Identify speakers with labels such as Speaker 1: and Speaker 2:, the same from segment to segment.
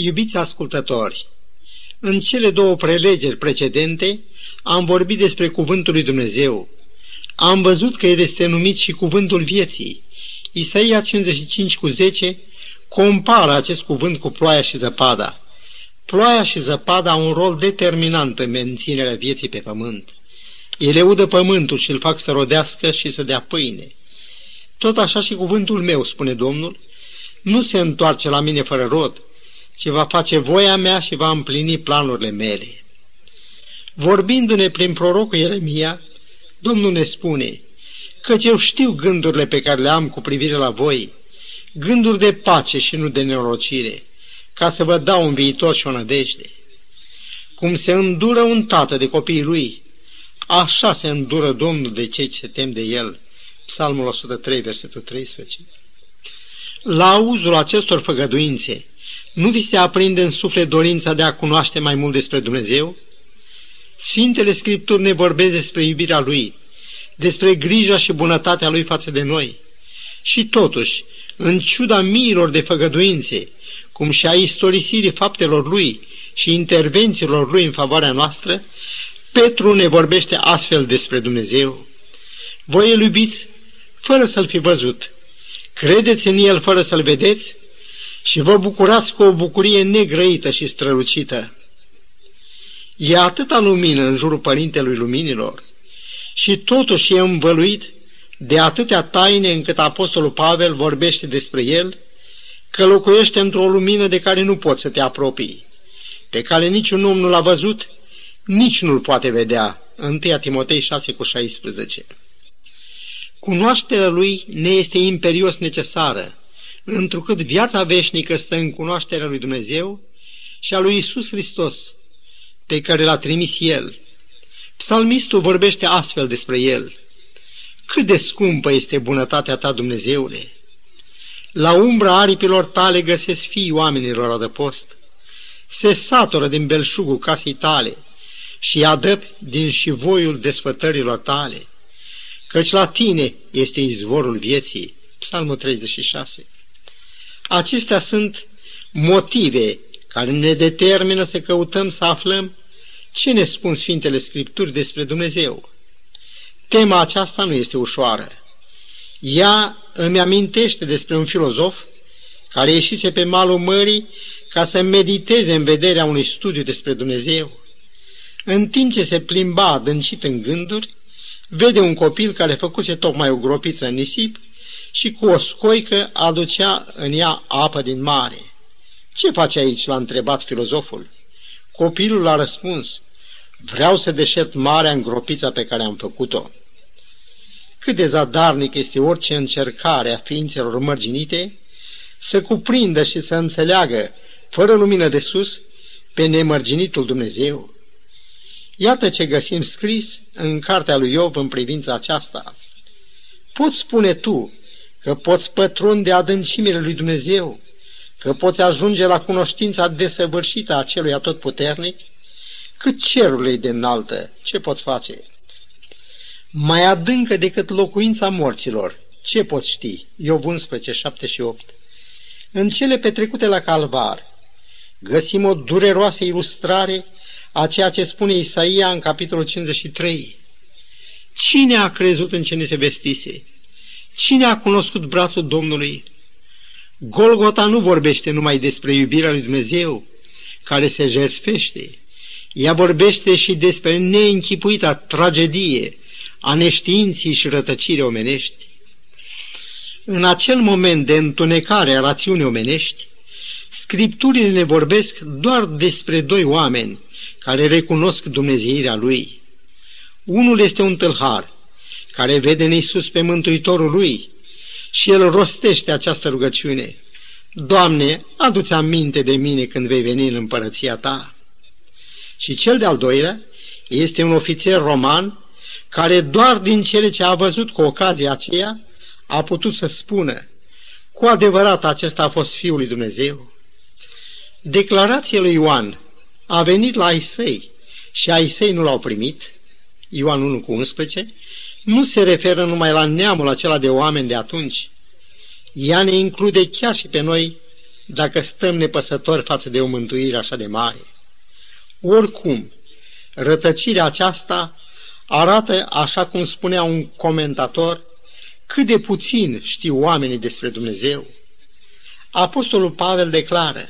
Speaker 1: Iubiți ascultători, în cele două prelegeri precedente am vorbit despre cuvântul lui Dumnezeu. Am văzut că el este numit și cuvântul vieții. Isaia 55 cu 10 compară acest cuvânt cu ploaia și zăpada. Ploaia și zăpada au un rol determinant în menținerea vieții pe pământ. Ele udă pământul și îl fac să rodească și să dea pâine. Tot așa și cuvântul meu, spune Domnul, nu se întoarce la mine fără rod, ci va face voia mea și va împlini planurile mele. Vorbindu-ne prin prorocul Ieremia, Domnul ne spune, căci eu știu gândurile pe care le am cu privire la voi, gânduri de pace și nu de nenorocire, ca să vă dau un viitor și o nădejde. Cum se îndură un tată de copiii lui, așa se îndură Domnul de cei ce se tem de el. Psalmul 103, versetul 13. La auzul acestor făgăduințe, nu vi se aprinde în suflet dorința de a cunoaște mai mult despre Dumnezeu? Sfintele Scripturi ne vorbesc despre iubirea Lui, despre grija și bunătatea Lui față de noi. Și totuși, în ciuda miilor de făgăduințe, cum și a istorisirii faptelor Lui și intervențiilor Lui în favoarea noastră, Petru ne vorbește astfel despre Dumnezeu. Voi îl iubiți fără să-L fi văzut. Credeți în El fără să-L vedeți și vă bucurați cu o bucurie negrăită și strălucită. E atâta lumină în jurul Părintelui Luminilor și totuși e învăluit de atâtea taine încât Apostolul Pavel vorbește despre el, că locuiește într-o lumină de care nu poți să te apropii, pe care niciun om nu l-a văzut, nici nu-l poate vedea. 1 Timotei 6 cu 16 Cunoașterea lui ne este imperios necesară, întrucât viața veșnică stă în cunoașterea lui Dumnezeu și a lui Isus Hristos, pe care l-a trimis El. Psalmistul vorbește astfel despre El. Cât de scumpă este bunătatea ta, Dumnezeule! La umbra aripilor tale găsesc fii oamenilor adăpost. Se satură din belșugul casei tale și adăpi din șivoiul desfătărilor tale, căci la tine este izvorul vieții. Psalmul 36 Acestea sunt motive care ne determină să căutăm să aflăm ce ne spun Sfintele Scripturi despre Dumnezeu. Tema aceasta nu este ușoară. Ea îmi amintește despre un filozof care ieșise pe malul mării ca să mediteze în vederea unui studiu despre Dumnezeu. În timp ce se plimba adâncit în gânduri, vede un copil care făcuse tocmai o gropiță în nisip și cu o scoică aducea în ea apă din mare. Ce face aici?" l-a întrebat filozoful. Copilul a răspuns, vreau să deșert marea în gropița pe care am făcut-o. Cât de zadarnic este orice încercare a ființelor mărginite să cuprindă și să înțeleagă, fără lumină de sus, pe nemărginitul Dumnezeu. Iată ce găsim scris în cartea lui Iov în privința aceasta. Poți spune tu că poți pătrunde adâncimile lui Dumnezeu, că poți ajunge la cunoștința desăvârșită a celui atotputernic, cât cerul e de înaltă, ce poți face? Mai adâncă decât locuința morților, ce poți ști? Iov 11, 7 și 8. În cele petrecute la Calvar, găsim o dureroasă ilustrare a ceea ce spune Isaia în capitolul 53. Cine a crezut în ce ne se vestise? Cine a cunoscut brațul Domnului? Golgota nu vorbește numai despre iubirea lui Dumnezeu, care se jertfește. Ea vorbește și despre neînchipuita tragedie a neștiinții și rătăcirii omenești. În acel moment de întunecare a rațiunii omenești, Scripturile ne vorbesc doar despre doi oameni care recunosc Dumnezeirea Lui. Unul este un tâlhar, care vede în Iisus pe Mântuitorul lui și el rostește această rugăciune. Doamne, adu-ți aminte de mine când vei veni în împărăția ta. Și cel de-al doilea este un ofițer roman care doar din cele ce a văzut cu ocazia aceea a putut să spună cu adevărat acesta a fost Fiul lui Dumnezeu. Declarația lui Ioan a venit la ai săi și ai săi nu l-au primit, Ioan 1 cu 11, nu se referă numai la neamul acela de oameni de atunci. Ea ne include chiar și pe noi dacă stăm nepăsători față de o mântuire așa de mare. Oricum, rătăcirea aceasta arată, așa cum spunea un comentator, cât de puțin știu oamenii despre Dumnezeu. Apostolul Pavel declară,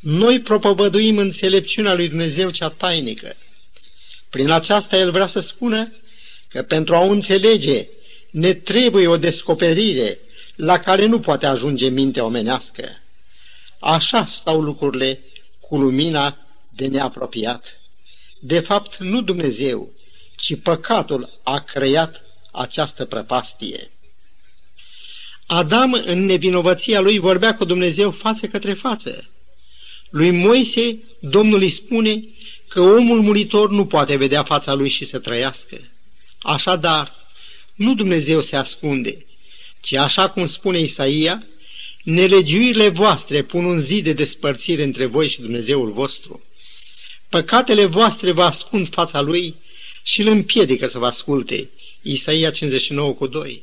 Speaker 1: noi propovăduim înțelepciunea lui Dumnezeu cea tainică. Prin aceasta el vrea să spună că pentru a o înțelege ne trebuie o descoperire la care nu poate ajunge mintea omenească. Așa stau lucrurile cu lumina de neapropiat. De fapt, nu Dumnezeu, ci păcatul a creat această prăpastie. Adam, în nevinovăția lui, vorbea cu Dumnezeu față către față. Lui Moise, Domnul îi spune că omul muritor nu poate vedea fața lui și să trăiască. Așadar, nu Dumnezeu se ascunde, ci așa cum spune Isaia, nelegiuirile voastre pun un zid de despărțire între voi și Dumnezeul vostru. Păcatele voastre vă ascund fața lui și îl împiedică să vă asculte. Isaia 59 cu 2.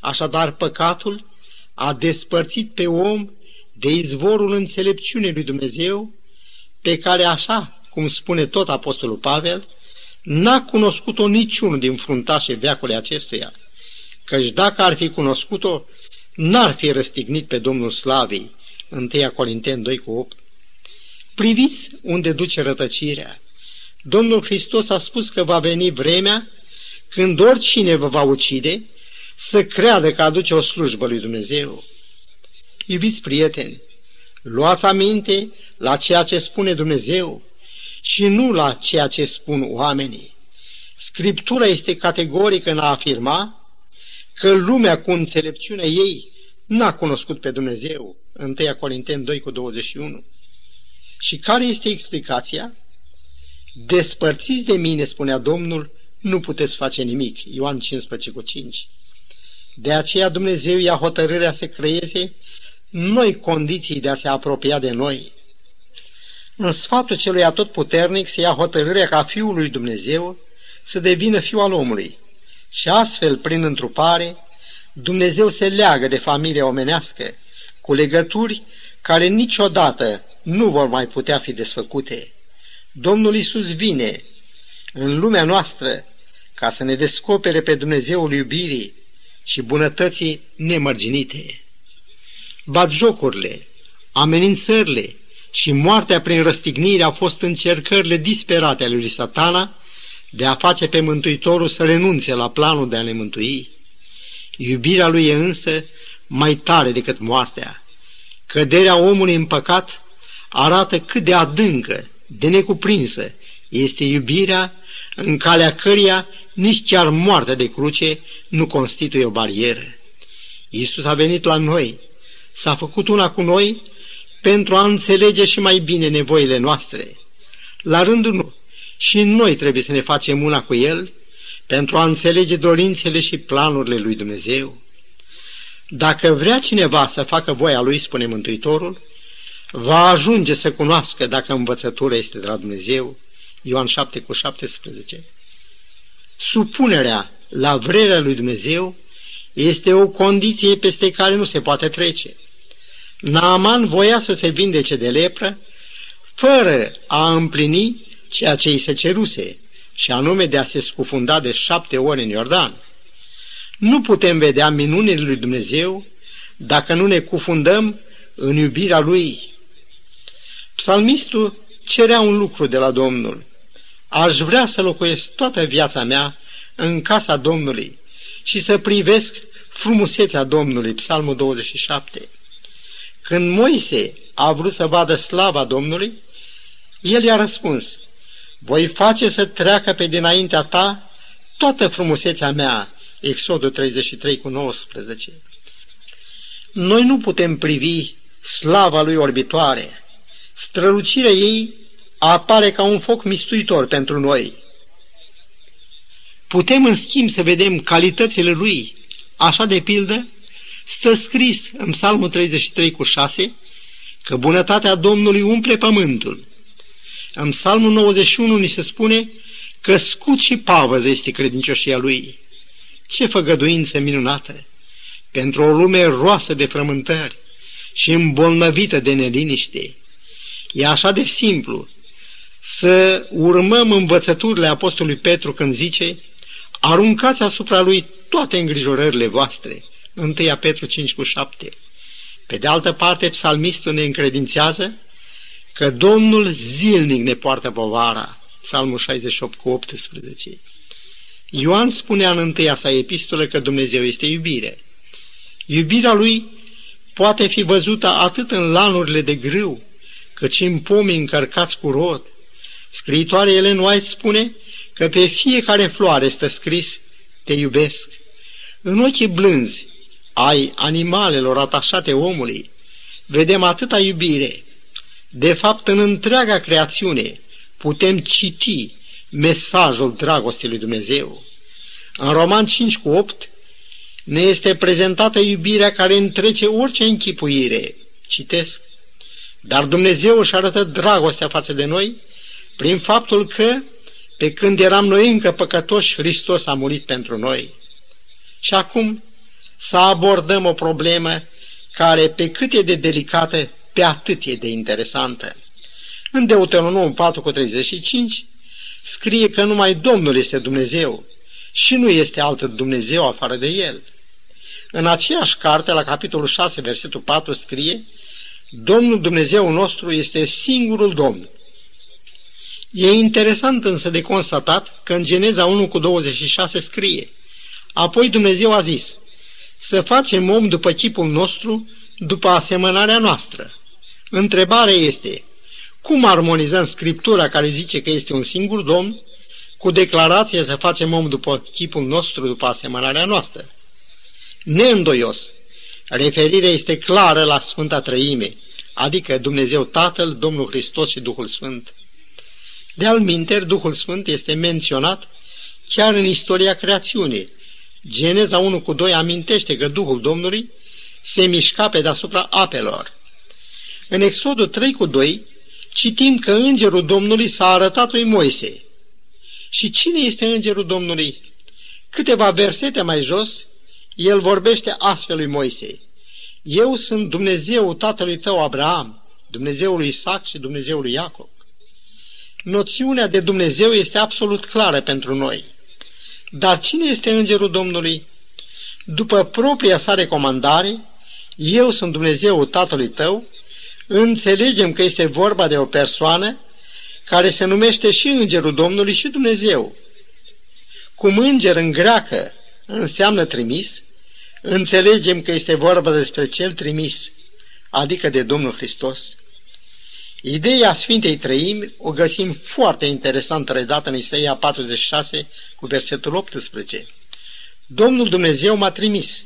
Speaker 1: Așadar, păcatul a despărțit pe om de izvorul înțelepciunii lui Dumnezeu, pe care, așa cum spune tot Apostolul Pavel, n-a cunoscut-o niciunul din fruntașe veacului acestuia, căci dacă ar fi cunoscut-o, n-ar fi răstignit pe Domnul Slavei, 1 Corinteni 2 cu 8. Priviți unde duce rătăcirea. Domnul Hristos a spus că va veni vremea când oricine vă va ucide să creadă că aduce o slujbă lui Dumnezeu. Iubiți prieteni, luați aminte la ceea ce spune Dumnezeu și nu la ceea ce spun oamenii. Scriptura este categorică în a afirma că lumea cu înțelepciunea ei n-a cunoscut pe Dumnezeu. 1 Corinteni 2 cu 21. Și care este explicația? Despărțiți de mine, spunea Domnul, nu puteți face nimic. Ioan 15 cu 5. De aceea Dumnezeu ia hotărârea să creeze noi condiții de a se apropia de noi. În sfatul celui atotputernic se ia hotărârea ca Fiul lui Dumnezeu să devină Fiul al omului. Și astfel, prin întrupare, Dumnezeu se leagă de familia omenească cu legături care niciodată nu vor mai putea fi desfăcute. Domnul Isus vine în lumea noastră ca să ne descopere pe Dumnezeul iubirii și bunătății nemărginite. Batjocurile, amenințările și moartea prin răstignire au fost încercările disperate ale lui satana de a face pe Mântuitorul să renunțe la planul de a ne mântui. Iubirea lui e însă mai tare decât moartea. Căderea omului în păcat arată cât de adâncă, de necuprinsă este iubirea în calea căreia nici chiar moartea de cruce nu constituie o barieră. Iisus a venit la noi, s-a făcut una cu noi pentru a înțelege și mai bine nevoile noastre. La rândul nostru, și noi trebuie să ne facem una cu El pentru a înțelege dorințele și planurile lui Dumnezeu. Dacă vrea cineva să facă voia lui, spune Mântuitorul, va ajunge să cunoască dacă învățătura este de la Dumnezeu. Ioan 7 cu 17. Supunerea la vrerea lui Dumnezeu este o condiție peste care nu se poate trece. Naaman voia să se vindece de lepră fără a împlini ceea ce îi se ceruse, și anume de a se scufunda de șapte ori în Iordan. Nu putem vedea minunile lui Dumnezeu dacă nu ne cufundăm în iubirea Lui. Psalmistul cerea un lucru de la Domnul. Aș vrea să locuiesc toată viața mea în casa Domnului și să privesc frumusețea Domnului, Psalmul 27. Când Moise a vrut să vadă slava Domnului, el i-a răspuns, voi face să treacă pe dinaintea ta toată frumusețea mea. Exodul 33 cu 19. Noi nu putem privi slava lui orbitoare. Strălucirea ei apare ca un foc mistuitor pentru noi. Putem, în schimb, să vedem calitățile lui. Așa de pildă, stă scris în Psalmul 33 cu 6 că bunătatea Domnului umple pământul în Psalmul 91 ni se spune că scut și pavăză este credincioșia lui. Ce făgăduință minunată! Pentru o lume roasă de frământări și îmbolnăvită de neliniște. E așa de simplu să urmăm învățăturile Apostolului Petru când zice aruncați asupra lui toate îngrijorările voastre. 1 Petru 5 cu 7. Pe de altă parte, psalmistul ne încredințează că Domnul zilnic ne poartă povara. Psalmul 68 cu 18. Ioan spunea în întâia sa epistolă că Dumnezeu este iubire. Iubirea lui poate fi văzută atât în lanurile de grâu, cât și în pomii încărcați cu rod. Scriitoarea Ellen White spune că pe fiecare floare stă scris, te iubesc. În ochii blânzi ai animalelor atașate omului, vedem atâta iubire. De fapt, în întreaga creațiune putem citi mesajul dragostei lui Dumnezeu. În Roman 5 cu 8 ne este prezentată iubirea care întrece orice închipuire. Citesc. Dar Dumnezeu își arătă dragostea față de noi prin faptul că, pe când eram noi încă păcătoși, Hristos a murit pentru noi. Și acum să abordăm o problemă care, pe cât e de delicată, pe atât e de interesantă. În Deuteronom 4 cu 35 scrie că numai Domnul este Dumnezeu și nu este alt Dumnezeu afară de El. În aceeași carte, la capitolul 6, versetul 4, scrie Domnul Dumnezeu nostru este singurul Domn. E interesant însă de constatat că în Geneza 1 cu 26 scrie Apoi Dumnezeu a zis să facem om după chipul nostru, după asemănarea noastră. Întrebarea este, cum armonizăm Scriptura care zice că este un singur Domn cu declarația să facem om după chipul nostru, după asemănarea noastră? Neîndoios, referirea este clară la Sfânta Trăime, adică Dumnezeu Tatăl, Domnul Hristos și Duhul Sfânt. De alminter, Duhul Sfânt este menționat chiar în istoria creațiunii. Geneza 1 cu 2 amintește că Duhul Domnului se mișca pe deasupra apelor. În Exodul 3 cu 2 citim că Îngerul Domnului s-a arătat lui Moise. Și cine este Îngerul Domnului? Câteva versete mai jos, el vorbește astfel lui Moise. Eu sunt Dumnezeu tatălui tău Abraham, Dumnezeul lui Isaac și Dumnezeul lui Iacob. Noțiunea de Dumnezeu este absolut clară pentru noi. Dar cine este Îngerul Domnului? După propria sa recomandare, eu sunt Dumnezeu tatălui tău, înțelegem că este vorba de o persoană care se numește și Îngerul Domnului și Dumnezeu. Cum înger în greacă înseamnă trimis, înțelegem că este vorba despre cel trimis, adică de Domnul Hristos. Ideea Sfintei Trăimi o găsim foarte interesant redată în Isaia 46 cu versetul 18. Domnul Dumnezeu m-a trimis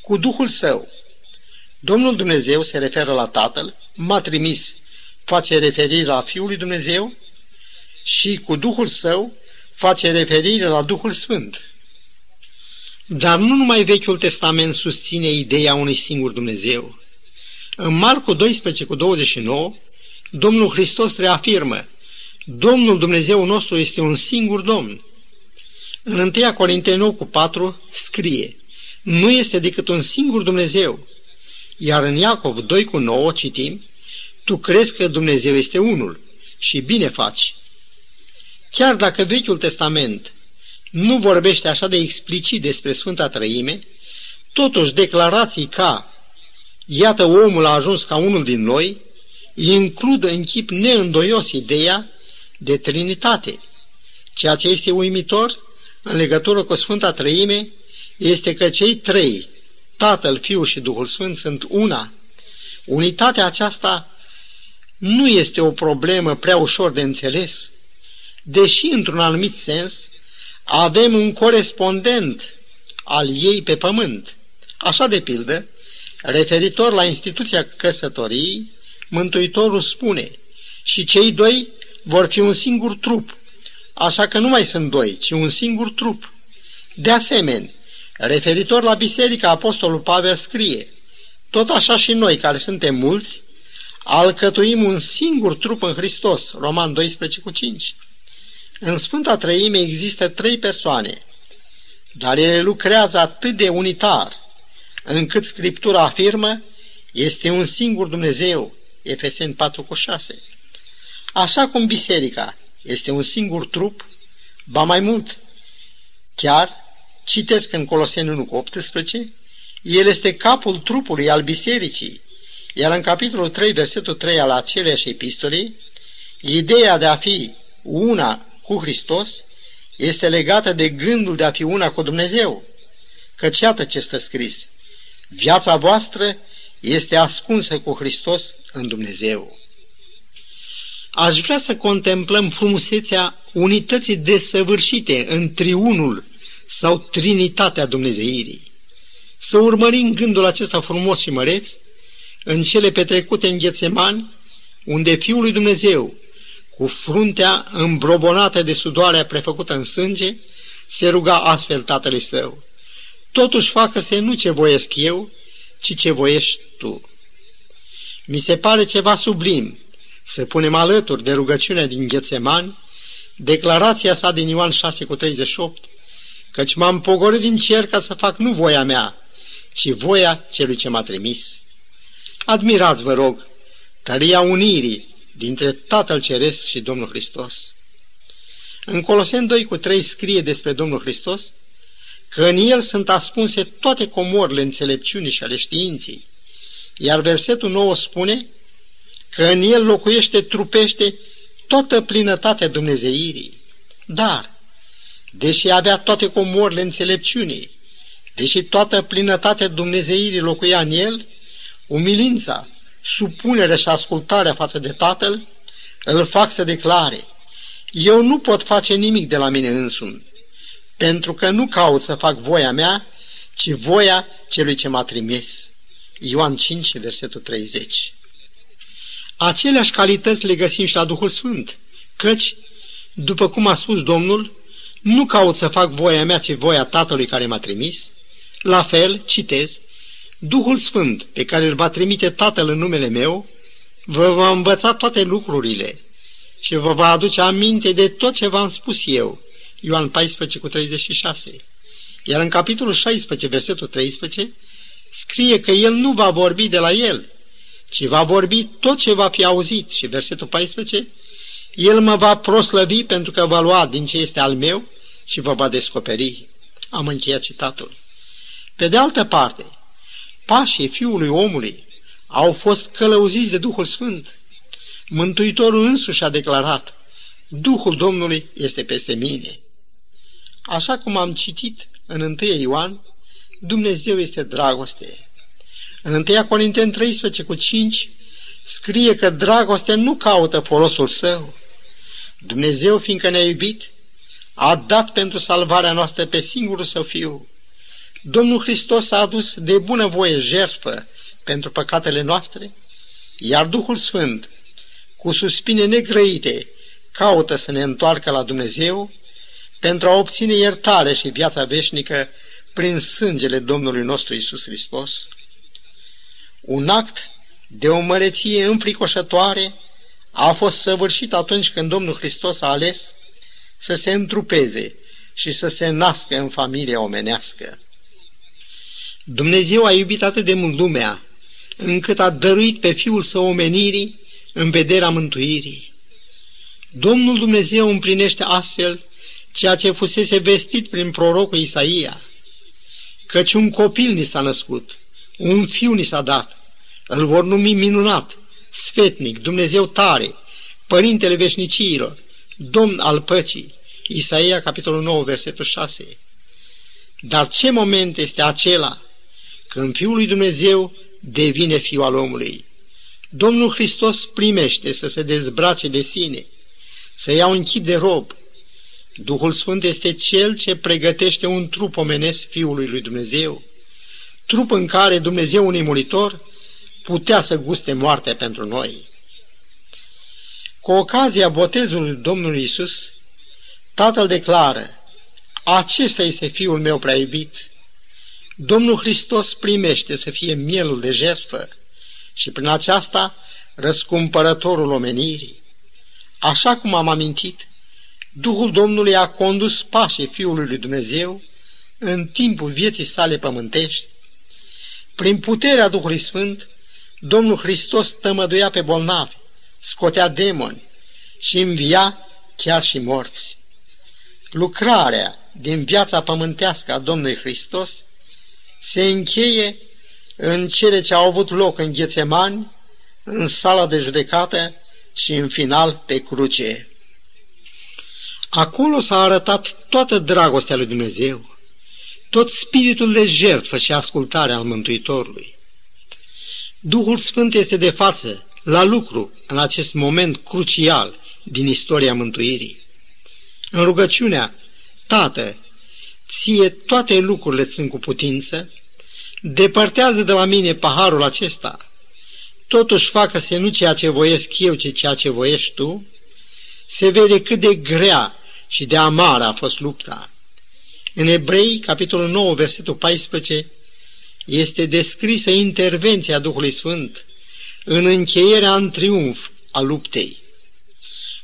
Speaker 1: cu Duhul Său. Domnul Dumnezeu se referă la Tatăl, m-a trimis, face referire la Fiul lui Dumnezeu și cu Duhul Său face referire la Duhul Sfânt. Dar nu numai Vechiul Testament susține ideea unui singur Dumnezeu. În Marcu 12 cu 29, Domnul Hristos reafirmă, Domnul Dumnezeu nostru este un singur Domn. În 1 Corinteni 9 cu 4 scrie, nu este decât un singur Dumnezeu. Iar în Iacov 2 cu 9 citim, tu crezi că Dumnezeu este unul și bine faci. Chiar dacă Vechiul Testament nu vorbește așa de explicit despre Sfânta Trăime, totuși declarații ca iată omul a ajuns ca unul din noi, includă în chip neîndoios ideea de Trinitate. Ceea ce este uimitor în legătură cu Sfânta Trăime este că cei trei, Tatăl, Fiul și Duhul Sfânt, sunt una. Unitatea aceasta nu este o problemă prea ușor de înțeles, deși, într-un anumit sens, avem un corespondent al ei pe pământ. Așa de pildă, referitor la instituția căsătoriei, Mântuitorul spune, și cei doi vor fi un singur trup, așa că nu mai sunt doi, ci un singur trup. De asemenea, referitor la biserica, Apostolul Pavel scrie, tot așa și noi, care suntem mulți, alcătuim un singur trup în Hristos, Roman 12 cu 5. În Sfânta Trăime există trei persoane, dar ele lucrează atât de unitar, încât Scriptura afirmă, Este un singur Dumnezeu, Efeseni 4 cu 6. Așa cum biserica este un singur trup, ba mai mult, chiar citesc în Coloseni 1 cu 18, el este capul trupului al bisericii, iar în capitolul 3, versetul 3 al aceleiași epistolei, ideea de a fi una cu Hristos este legată de gândul de a fi una cu Dumnezeu. Căci iată ce stă scris. Viața voastră este ascunsă cu Hristos în Dumnezeu. Aș vrea să contemplăm frumusețea unității desăvârșite în triunul sau trinitatea Dumnezeirii. Să urmărim gândul acesta frumos și măreț în cele petrecute în Ghețemani, unde Fiul lui Dumnezeu, cu fruntea îmbrobonată de sudoarea prefăcută în sânge, se ruga astfel tatălui său. Totuși facă-se nu ce voiesc eu, ci ce voiești tu. Mi se pare ceva sublim să punem alături de rugăciunea din Ghețemani declarația sa din Ioan 6 cu 38, căci m-am pogorât din cer ca să fac nu voia mea, ci voia celui ce m-a trimis. Admirați, vă rog, tăria unirii dintre Tatăl Ceresc și Domnul Hristos. În Coloseni 2 cu 3 scrie despre Domnul Hristos că în El sunt ascunse toate comorile înțelepciunii și ale științei, iar versetul 9 spune că în El locuiește, trupește toată plinătatea Dumnezeirii. Dar, deși avea toate comorile înțelepciunii, deși toată plinătatea Dumnezeirii locuia în El, umilința, supunerea și ascultarea față de Tatăl îl fac să declare, eu nu pot face nimic de la mine însumi, pentru că nu caut să fac voia mea, ci voia celui ce m-a trimis. Ioan 5, versetul 30. Aceleași calități le găsim și la Duhul Sfânt, căci, după cum a spus Domnul, nu caut să fac voia mea, ci voia Tatălui care m-a trimis. La fel, citez, Duhul Sfânt, pe care îl va trimite Tatăl în numele meu, vă va învăța toate lucrurile și vă va aduce aminte de tot ce v-am spus eu. Ioan 14 cu 36. Iar în capitolul 16, versetul 13, scrie că el nu va vorbi de la el, ci va vorbi tot ce va fi auzit. Și versetul 14, el mă va proslăvi pentru că va lua din ce este al meu și vă va descoperi. Am încheiat citatul. Pe de altă parte, pașii Fiului omului au fost călăuziți de Duhul Sfânt. Mântuitorul însuși a declarat, Duhul Domnului este peste mine. Așa cum am citit în 1 Ioan, Dumnezeu este dragoste. În 1 Corinteni 13 cu 5 scrie că dragostea nu caută folosul său. Dumnezeu, fiindcă ne-a iubit, a dat pentru salvarea noastră pe singurul său Fiu. Domnul Hristos a adus de bună voie jertfă pentru păcatele noastre, iar Duhul Sfânt, cu suspine negrăite, caută să ne întoarcă la Dumnezeu pentru a obține iertare și viața veșnică prin sângele Domnului nostru Isus Hristos. Un act de o măreție înfricoșătoare a fost săvârșit atunci când Domnul Hristos a ales să se întrupeze și să se nască în familie omenească. Dumnezeu a iubit atât de mult lumea, încât a dăruit pe Fiul Său omenirii în vederea mântuirii. Domnul Dumnezeu împlinește astfel ceea ce fusese vestit prin prorocul Isaia, căci un copil ni s-a născut, un fiu ni s-a dat, îl vor numi minunat, sfetnic, Dumnezeu tare, Părintele veșniciilor, Domn al păcii. Isaia, capitolul 9, versetul 6. Dar ce moment este acela când Fiul lui Dumnezeu devine Fiul al omului? Domnul Hristos primește să se dezbrace de sine, să ia un chip de rob. Duhul Sfânt este Cel ce pregătește un trup omenesc Fiului lui Dumnezeu, trup în care Dumnezeu, un imunitor, putea să guste moartea pentru noi. Cu ocazia botezului Domnului Isus, Tatăl declară, acesta este Fiul meu prea iubit. Domnul Hristos primește să fie mielul de jertfă și prin aceasta răscumpărătorul omenirii. Așa cum am amintit, Duhul Domnului a condus pașii Fiului lui Dumnezeu în timpul vieții sale pământești. Prin puterea Duhului Sfânt, Domnul Hristos tămăduia pe bolnavi, scotea demoni și învia chiar și morți. Lucrarea din viața pământească a Domnului Hristos se încheie în cele ce au avut loc în Ghețemani, în sala de judecată și în final pe cruce. Acolo s-a arătat toată dragostea lui Dumnezeu, tot spiritul de jertfă și ascultare al Mântuitorului. Duhul Sfânt este de față, la lucru, în acest moment crucial din istoria mântuirii. În rugăciunea, Tată, ție toate lucrurile țin cu putință, depărtează de la mine paharul acesta, totuși facă-se nu ceea ce voiesc eu, ci ceea ce voiești tu, se vede cât de grea și de amară a fost lupta. În Ebrei, capitolul 9, versetul 14, este descrisă intervenția Duhului Sfânt în încheierea în triumf a luptei.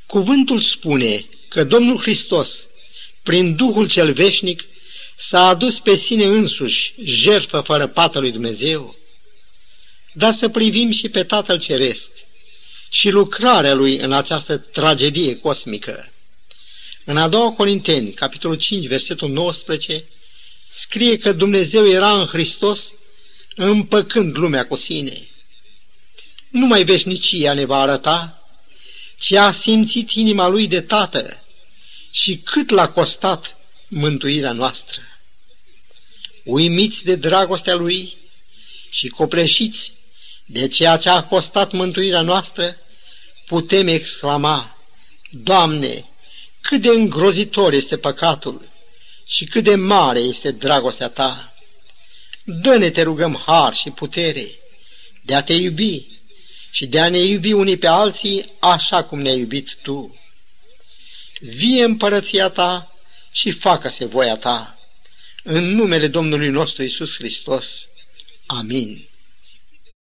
Speaker 1: Cuvântul spune că Domnul Hristos, prin Duhul cel veșnic, s-a adus pe sine însuși jertfă fără pată lui Dumnezeu, dar să privim și pe Tatăl Ceresc și lucrarea lui în această tragedie cosmică. În a doua Corinteni, capitolul 5, versetul 19, scrie că Dumnezeu era în Hristos împăcând lumea cu sine. Numai veșnicia ne va arăta ce a simțit inima lui de tată și cât l-a costat mântuirea noastră. Uimiți de dragostea lui și copleșiți de ceea ce a costat mântuirea noastră, putem exclama, Doamne, cât de îngrozitor este păcatul și cât de mare este dragostea Ta. Dă-ne, te rugăm, har și putere de a te iubi și de a ne iubi unii pe alții așa cum ne-ai iubit Tu. Vie împărăția Ta și facă-se voia Ta. În numele Domnului nostru Isus Hristos. Amin.